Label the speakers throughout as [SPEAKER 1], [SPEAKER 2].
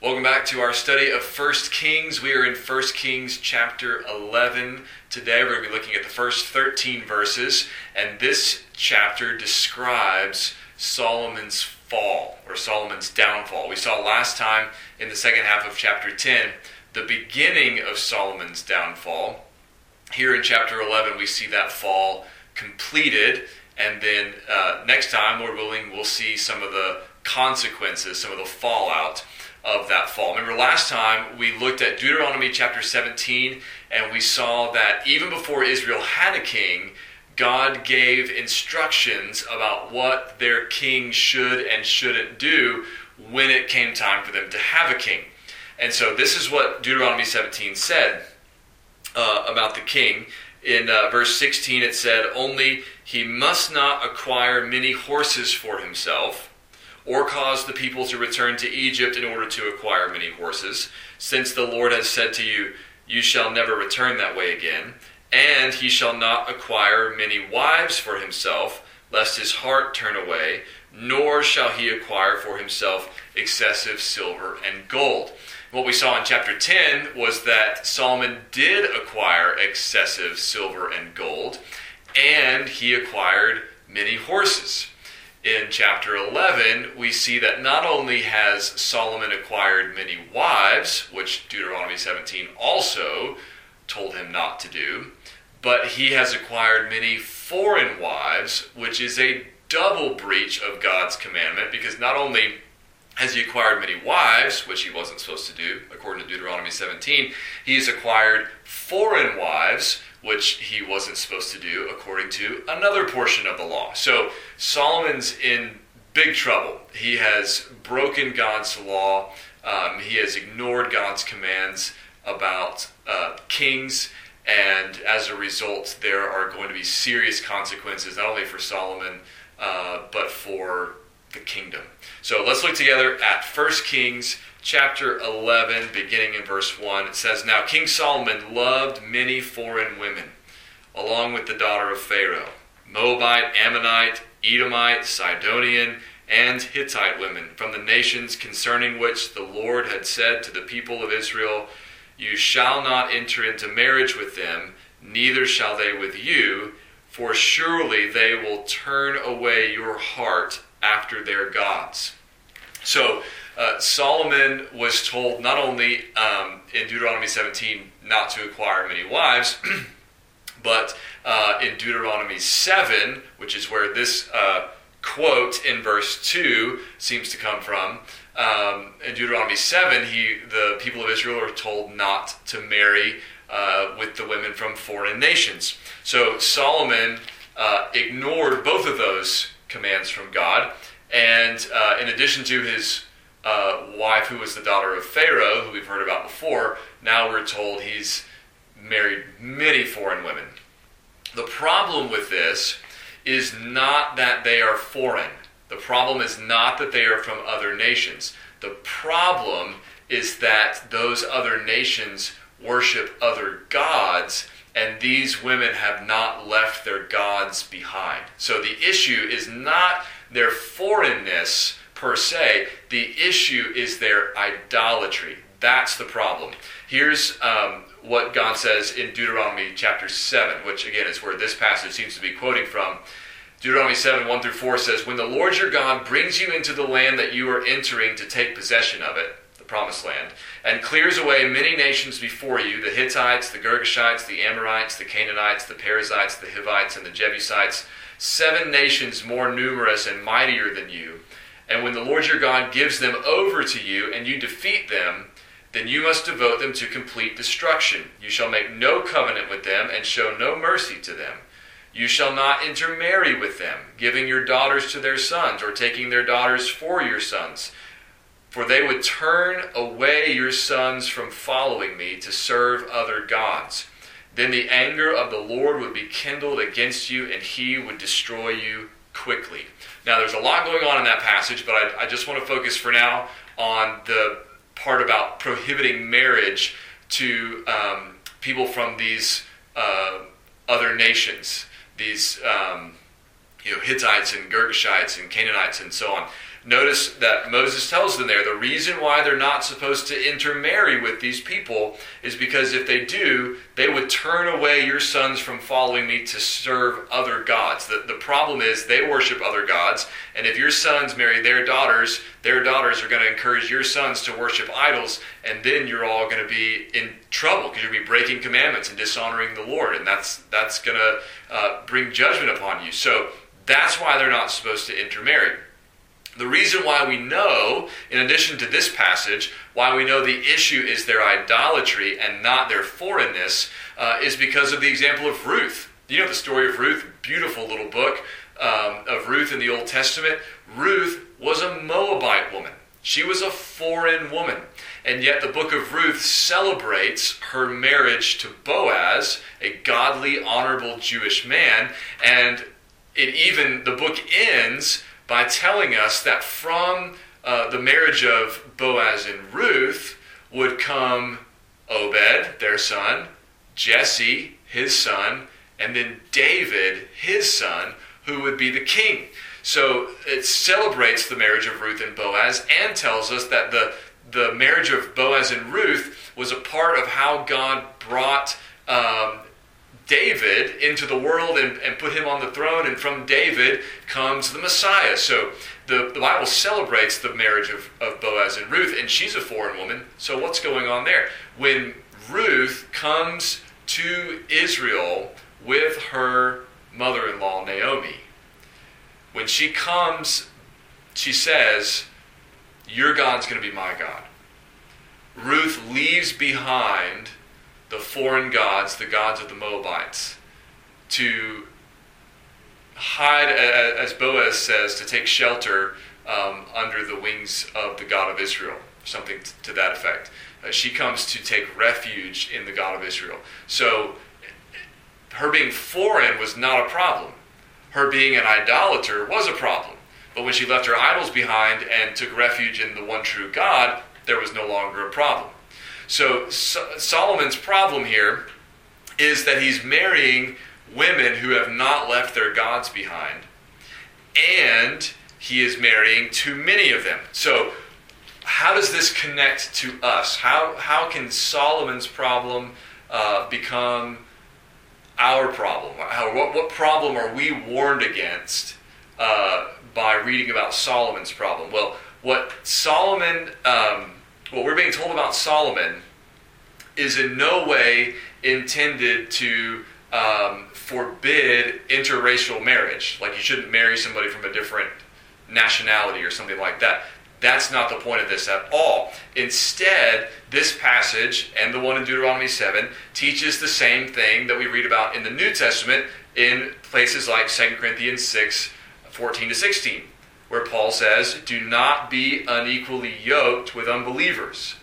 [SPEAKER 1] Welcome back to our study of 1 Kings. We are in 1 Kings chapter 11. Today we're going to be looking at the first 13 verses, and this chapter describes Solomon's fall or Solomon's downfall. We saw last time in the second half of chapter 10 the beginning of Solomon's downfall. Here in chapter 11, we see that fall completed, and then uh, next time, Lord willing, we'll see some of the consequences, some of the fallout of that fall. Remember, last time we looked at Deuteronomy chapter 17, and we saw that even before Israel had a king, God gave instructions about what their king should and shouldn't do when it came time for them to have a king. And so, this is what Deuteronomy 17 said uh, about the king. In uh, verse 16, it said, Only he must not acquire many horses for himself or cause the people to return to Egypt in order to acquire many horses, since the Lord has said to you, You shall never return that way again. And he shall not acquire many wives for himself, lest his heart turn away, nor shall he acquire for himself excessive silver and gold. What we saw in chapter 10 was that Solomon did acquire excessive silver and gold, and he acquired many horses in chapter 11, we see that not only has Solomon acquired many wives, which Deuteronomy 17 also told him not to do, but he has acquired many foreign wives, which is a double breach of God's commandment because not only has he acquired many wives, which he wasn't supposed to do, according to Deuteronomy 17, he has acquired foreign wives, which he wasn't supposed to do according to another portion of the law. So Solomon's in big trouble. He has broken God's law, um, he has ignored God's commands about uh, kings. And as a result, there are going to be serious consequences, not only for Solomon, uh, but for the kingdom. So let's look together at 1 Kings chapter 11, beginning in verse 1, it says, Now King Solomon loved many foreign women, along with the daughter of Pharaoh, Moabite, Ammonite, Edomite, Sidonian, and Hittite women, from the nations concerning which the Lord had said to the people of Israel, You shall not enter into marriage with them, neither shall they with you, for surely they will turn away your heart after their gods. So, uh, Solomon was told not only um, in Deuteronomy 17 not to acquire many wives, but uh, in Deuteronomy 7, which is where this uh, quote in verse 2 seems to come from, um, in Deuteronomy 7, he, the people of Israel are told not to marry uh, with the women from foreign nations. So Solomon uh, ignored both of those commands from God. And in addition to his uh, wife, who was the daughter of Pharaoh, who we've heard about before, now we're told he's married many foreign women. The problem with this is not that they are foreign. The problem is not that they are from other nations. The problem is that those other nations worship other gods, and these women have not left their gods behind. So the issue is not their foreignness per se. The issue is their idolatry. That's the problem. Here's um, what God says in Deuteronomy chapter 7, which again is where this passage seems to be quoting from. Deuteronomy 7 1 through 4 says, When the Lord your God brings you into the land that you are entering to take possession of it, the promised land, and clears away many nations before you the Hittites, the Girgashites, the Amorites, the Canaanites, the Perizzites, the Hivites, and the Jebusites, seven nations more numerous and mightier than you and when the Lord your God gives them over to you and you defeat them, then you must devote them to complete destruction. You shall make no covenant with them and show no mercy to them. You shall not intermarry with them, giving your daughters to their sons or taking their daughters for your sons. For they would turn away your sons from following me to serve other gods. Then the anger of the Lord would be kindled against you, and he would destroy you quickly. Now, there's a lot going on in that passage, but I, I just want to focus for now on the part about prohibiting marriage to um, people from these uh, other nations, these um, you know Hittites and Girgashites and Canaanites and so on. Notice that Moses tells them there the reason why they're not supposed to intermarry with these people is because if they do, they would turn away your sons from following me to serve other gods. The, the problem is they worship other gods, and if your sons marry their daughters, their daughters are going to encourage your sons to worship idols, and then you're all going to be in trouble because you're going to be breaking commandments and dishonoring the Lord, and that's, that's going to uh, bring judgment upon you. So that's why they're not supposed to intermarry. The reason why we know, in addition to this passage, why we know the issue is their idolatry and not their foreignness uh, is because of the example of Ruth. You know the story of Ruth, beautiful little book um, of Ruth in the Old Testament. Ruth was a Moabite woman. She was a foreign woman. And yet the book of Ruth celebrates her marriage to Boaz, a godly, honorable Jewish man. And it even, the book ends by telling us that from uh, the marriage of Boaz and Ruth would come Obed, their son, Jesse, his son, and then David, his son, who would be the king. So it celebrates the marriage of Ruth and Boaz and tells us that the, the marriage of Boaz and Ruth was a part of how God brought um, David into the world and, and put him on the throne, and from David comes the Messiah. So the, the Bible celebrates the marriage of, of Boaz and Ruth, and she's a foreign woman. So what's going on there? When Ruth comes to Israel with her mother in law, Naomi, when she comes, she says, Your God's going to be my God. Ruth leaves behind foreign gods, the gods of the Moabites, to hide, as Boaz says, to take shelter um, under the wings of the God of Israel, something to that effect. Uh, she comes to take refuge in the God of Israel. So, her being foreign was not a problem. Her being an idolater was a problem. But when she left her idols behind and took refuge in the one true God, there was no longer a problem. So, so Solomon's problem here is that he's marrying women who have not left their gods behind, and he is marrying too many of them. So, how does this connect to us? How, how can Solomon's problem uh, become our problem? How, what, what problem are we warned against uh, by reading about Solomon's problem? Well, what Solomon um, what we're being told about Solomon is in no way intended to um, forbid interracial marriage. Like you shouldn't marry somebody from a different nationality or something like that. That's not the point of this at all. Instead, this passage and the one in Deuteronomy 7 teaches the same thing that we read about in the New Testament in places like 2 Corinthians 6 14 to 16 where Paul says, Do not be unequally yoked with unbelievers.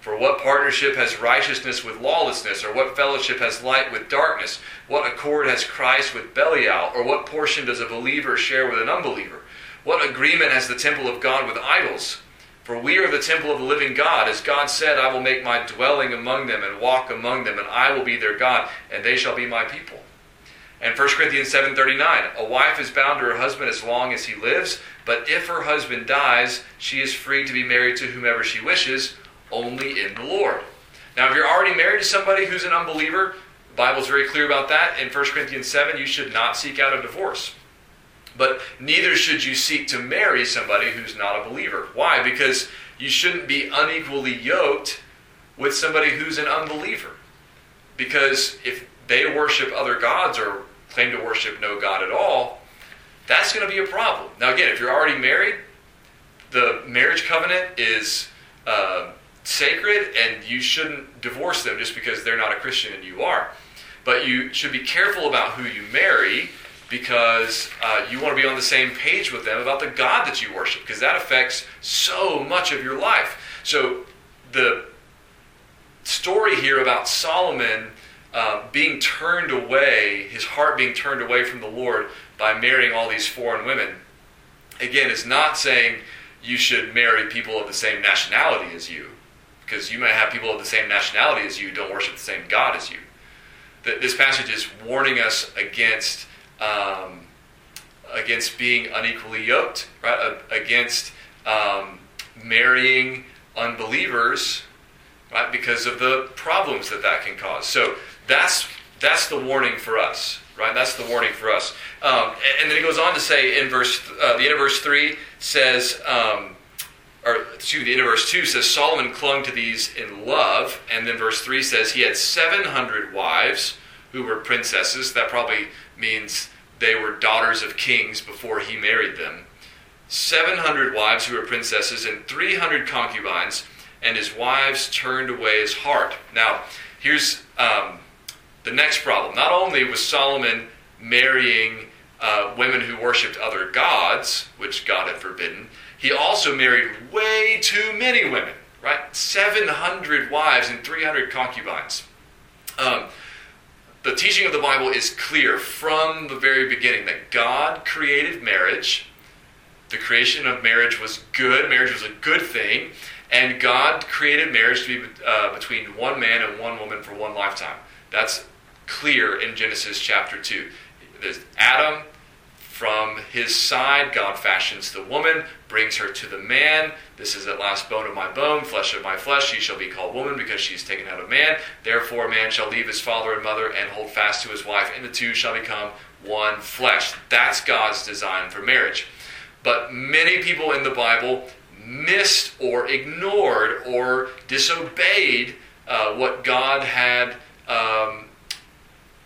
[SPEAKER 1] For what partnership has righteousness with lawlessness? Or what fellowship has light with darkness? What accord has Christ with Belial? Or what portion does a believer share with an unbeliever? What agreement has the temple of God with idols? For we are the temple of the living God. As God said, I will make my dwelling among them and walk among them, and I will be their God, and they shall be my people. And 1 Corinthians 7:39, a wife is bound to her husband as long as he lives, but if her husband dies, she is free to be married to whomever she wishes, only in the Lord. Now, if you're already married to somebody who's an unbeliever, the Bible's very clear about that. In 1 Corinthians 7, you should not seek out a divorce. But neither should you seek to marry somebody who's not a believer. Why? Because you shouldn't be unequally yoked with somebody who's an unbeliever. Because if they worship other gods or claim to worship no God at all, that's going to be a problem. Now, again, if you're already married, the marriage covenant is uh, sacred and you shouldn't divorce them just because they're not a Christian and you are. But you should be careful about who you marry because uh, you want to be on the same page with them about the God that you worship because that affects so much of your life. So, the story here about Solomon uh, being turned away, his heart being turned away from the Lord by marrying all these foreign women, again, is not saying you should marry people of the same nationality as you, because you may have people of the same nationality as you don't worship the same God as you. This passage is warning us against um, against being unequally yoked, right? Against um, marrying unbelievers, right? Because of the problems that that can cause. So that's that's the warning for us, right? That's the warning for us. Um, and then he goes on to say in verse uh, the end of verse three says. Um, or me, the end of verse 2 says Solomon clung to these in love, and then verse 3 says he had 700 wives who were princesses. That probably means they were daughters of kings before he married them. 700 wives who were princesses and 300 concubines, and his wives turned away his heart. Now, here's um, the next problem. Not only was Solomon marrying uh, women who worshipped other gods, which God had forbidden, he also married way too many women, right? 700 wives and 300 concubines. Um, the teaching of the Bible is clear from the very beginning that God created marriage. The creation of marriage was good, marriage was a good thing, and God created marriage to be uh, between one man and one woman for one lifetime. That's clear in Genesis chapter 2. There's Adam, from his side, God fashions the woman, brings her to the man. This is at last bone of my bone, flesh of my flesh. She shall be called woman because she is taken out of man. Therefore, man shall leave his father and mother and hold fast to his wife, and the two shall become one flesh. That's God's design for marriage. But many people in the Bible missed or ignored or disobeyed uh, what God had um,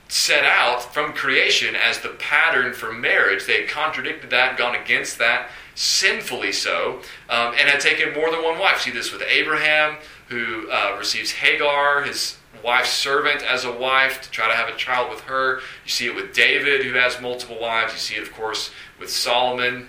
[SPEAKER 1] set out from creation as the pattern for marriage. They had contradicted that, gone against that, sinfully so, um, and had taken more than one wife. See this with Abraham, who uh, receives Hagar, his wife's servant, as a wife to try to have a child with her. You see it with David, who has multiple wives. You see it, of course, with Solomon.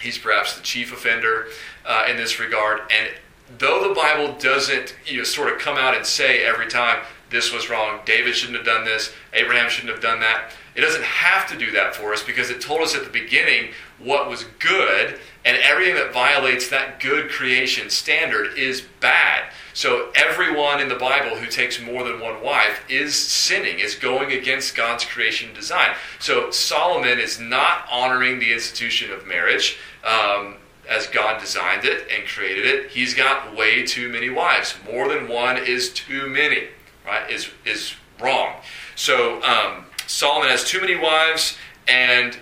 [SPEAKER 1] He's perhaps the chief offender uh, in this regard. And though the Bible doesn't you know, sort of come out and say every time, this was wrong, David shouldn't have done this, Abraham shouldn't have done that. It doesn't have to do that for us because it told us at the beginning what was good, and everything that violates that good creation standard is bad. So everyone in the Bible who takes more than one wife is sinning, is going against God's creation design. So Solomon is not honoring the institution of marriage. Um, as God designed it and created it, he's got way too many wives. More than one is too many right, is, is wrong. So um, Solomon has too many wives, and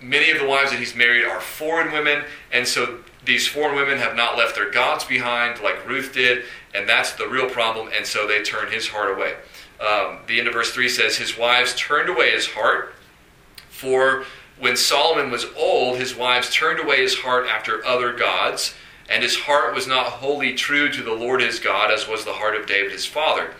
[SPEAKER 1] many of the wives that he's married are foreign women, and so these foreign women have not left their gods behind like Ruth did, and that's the real problem, and so they turn his heart away. Um, the end of verse 3 says, His wives turned away his heart, for when Solomon was old, his wives turned away his heart after other gods, and his heart was not wholly true to the Lord his God, as was the heart of David his father.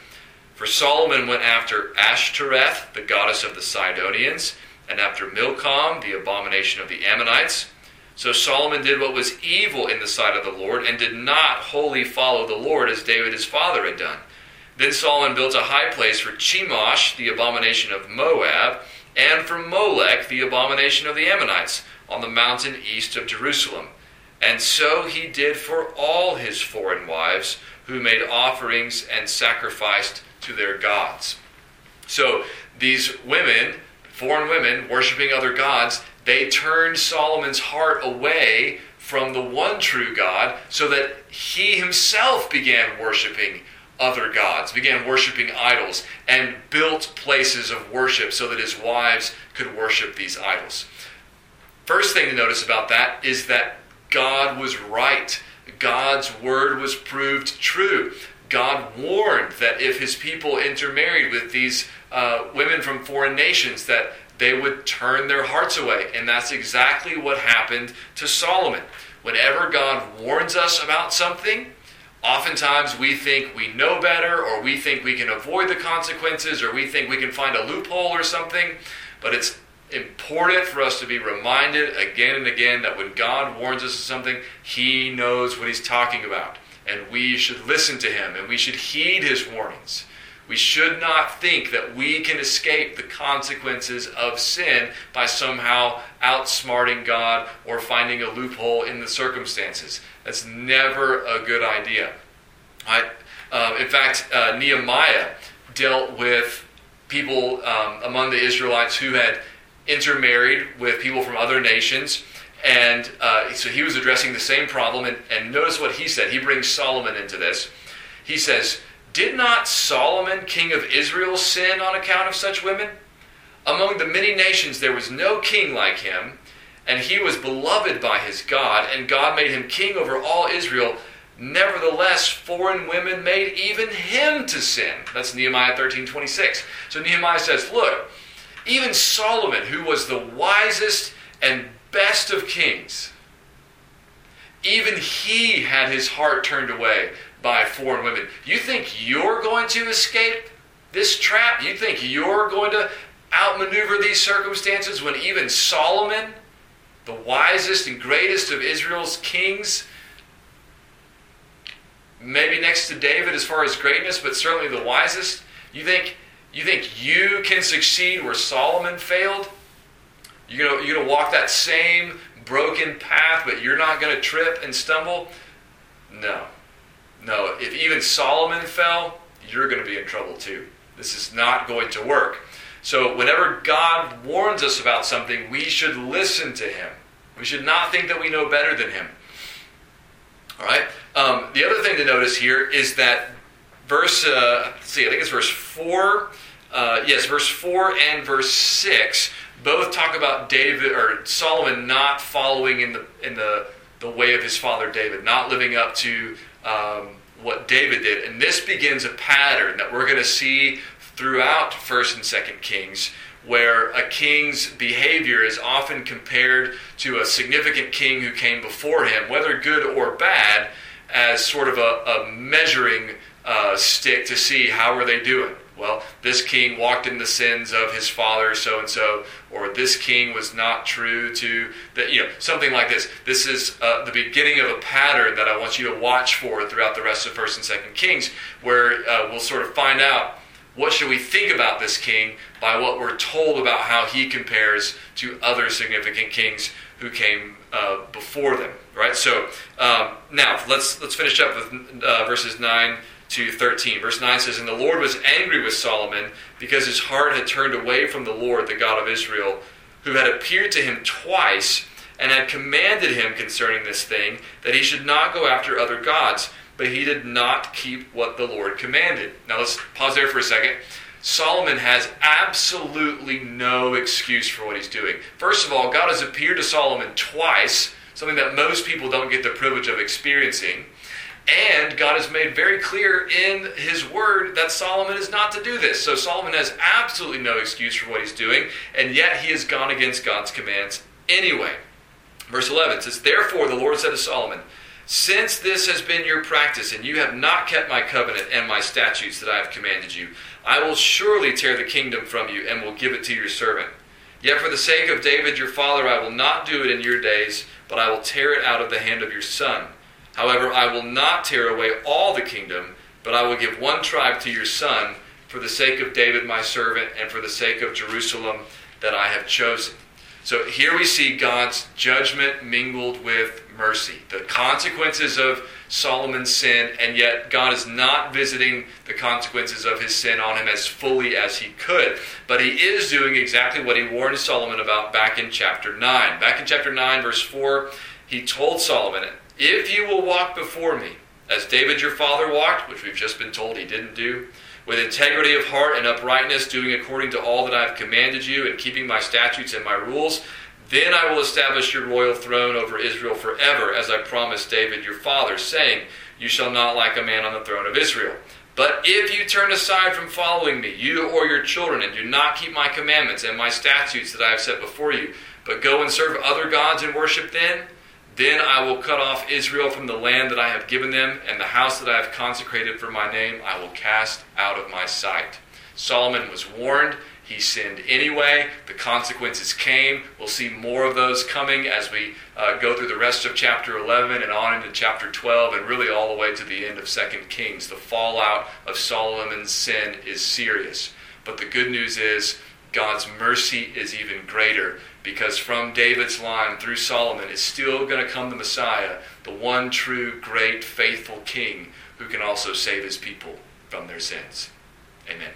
[SPEAKER 1] For Solomon went after Ashtoreth, the goddess of the Sidonians, and after Milcom, the abomination of the Ammonites. So Solomon did what was evil in the sight of the Lord, and did not wholly follow the Lord as David his father had done. Then Solomon built a high place for Chemosh, the abomination of Moab, and for Molech, the abomination of the Ammonites, on the mountain east of Jerusalem. And so he did for all his foreign wives, who made offerings and sacrificed to their gods. So these women, foreign women, worshiping other gods, they turned Solomon's heart away from the one true God so that he himself began worshiping other gods, began worshiping idols, and built places of worship so that his wives could worship these idols. First thing to notice about that is that God was right. God's word was proved true. God warned that if his people intermarried with these uh, women from foreign nations, that they would turn their hearts away. And that's exactly what happened to Solomon. Whenever God warns us about something, oftentimes we think we know better, or we think we can avoid the consequences, or we think we can find a loophole or something. But it's important for us to be reminded again and again that when God warns us of something, He knows what He's talking about and we should listen to him and we should heed his warnings. We should not think that we can escape the consequences of sin by somehow outsmarting God or finding a loophole in the circumstances. That's never a good idea. Uh, in fact, uh, Nehemiah dealt with people um, among the Israelites who had intermarried with people from other nations And uh, so he was addressing the same problem. And, and notice what he said. He brings Solomon into this. He says, Did not Solomon, king of Israel, sin on account of such women? Among the many nations there was no king like him, and he was beloved by his God, and God made him king over all Israel. Nevertheless, foreign women made even him to sin. That's Nehemiah 13 26. So Nehemiah says, Look, even Solomon, who was the wisest and best of kings, even he had his heart turned away by foreign women. You think you're going to escape this trap? You think you're going to outmaneuver these circumstances when even Solomon, the wisest and greatest of Israel's kings, maybe next to David as far as greatness, but certainly the wisest, you think you think you can succeed where Solomon failed? You're gonna, you're gonna walk that same broken path, but you're not gonna trip and stumble? No. No. If even Solomon fell, you're gonna be in trouble too. This is not going to work. So, whenever God warns us about something, we should listen to Him. We should not think that we know better than Him. All right? Um, the other thing to notice here is that verse, uh, see, I think it's verse 4. Uh, yes, verse 4 and verse 6 both talk about David or Solomon not following in the, in the, the way of his father David, not living up to um, what David did. And this begins a pattern that we're going to see throughout 1st and 2nd Kings where a king's behavior is often compared to a significant king who came before him, whether good or bad, as sort of a, a measuring uh, stick to see how are they doing. Well, this king walked in the sins of his father, so and so, or this king was not true to that. You know, something like this. This is uh, the beginning of a pattern that I want you to watch for throughout the rest of First and Second Kings, where uh, we'll sort of find out what should we think about this king by what we're told about how he compares to other significant kings who came uh, before them. Right. So um, now let's let's finish up with uh, verses nine to 13. Verse 9 says, And the Lord was angry with Solomon because his heart had turned away from the Lord, the God of Israel, who had appeared to him twice and had commanded him concerning this thing, that he should not go after other gods but he did not keep what the Lord commanded. Now let's pause there for a second. Solomon has absolutely no excuse for what he's doing. First of all, God has appeared to Solomon twice, something that most people don't get the privilege of experiencing. And God has made very clear in his word that Solomon is not to do this. So Solomon has absolutely no excuse for what he's doing, and yet he has gone against God's commands anyway. Verse 11 says, Therefore the Lord said to Solomon, since this has been your practice, and you have not kept my covenant and my statutes that I have commanded you, I will surely tear the kingdom from you and will give it to your servant. Yet for the sake of David your father, I will not do it in your days, but I will tear it out of the hand of your son. However, I will not tear away all the kingdom, but I will give one tribe to your son, for the sake of David my servant, and for the sake of Jerusalem that I have chosen. So here we see God's judgment mingled with mercy. The consequences of Solomon's sin, and yet God is not visiting the consequences of his sin on him as fully as he could. But he is doing exactly what he warned Solomon about back in chapter 9. Back in chapter 9, verse 4, he told Solomon, If you will walk before me, as David your father walked, which we've just been told he didn't do, with integrity of heart and uprightness, doing according to all that I have commanded you, and keeping my statutes and my rules, then I will establish your royal throne over Israel forever, as I promised David your father, saying, You shall not like a man on the throne of Israel. But if you turn aside from following me, you or your children, and do not keep my commandments and my statutes that I have set before you, but go and serve other gods and worship them, then I will cut off Israel from the land that I have given them, and the house that I have consecrated for my name I will cast out of my sight. Solomon was warned. He sinned anyway. The consequences came. We'll see more of those coming as we uh, go through the rest of chapter 11 and on into chapter 12 and really all the way to the end of 2 Kings. The fallout of Solomon's sin is serious. But the good news is God's mercy is even greater because from David's line through Solomon is still going to come the Messiah, the one true, great, faithful king who can also save his people from their sins. Amen.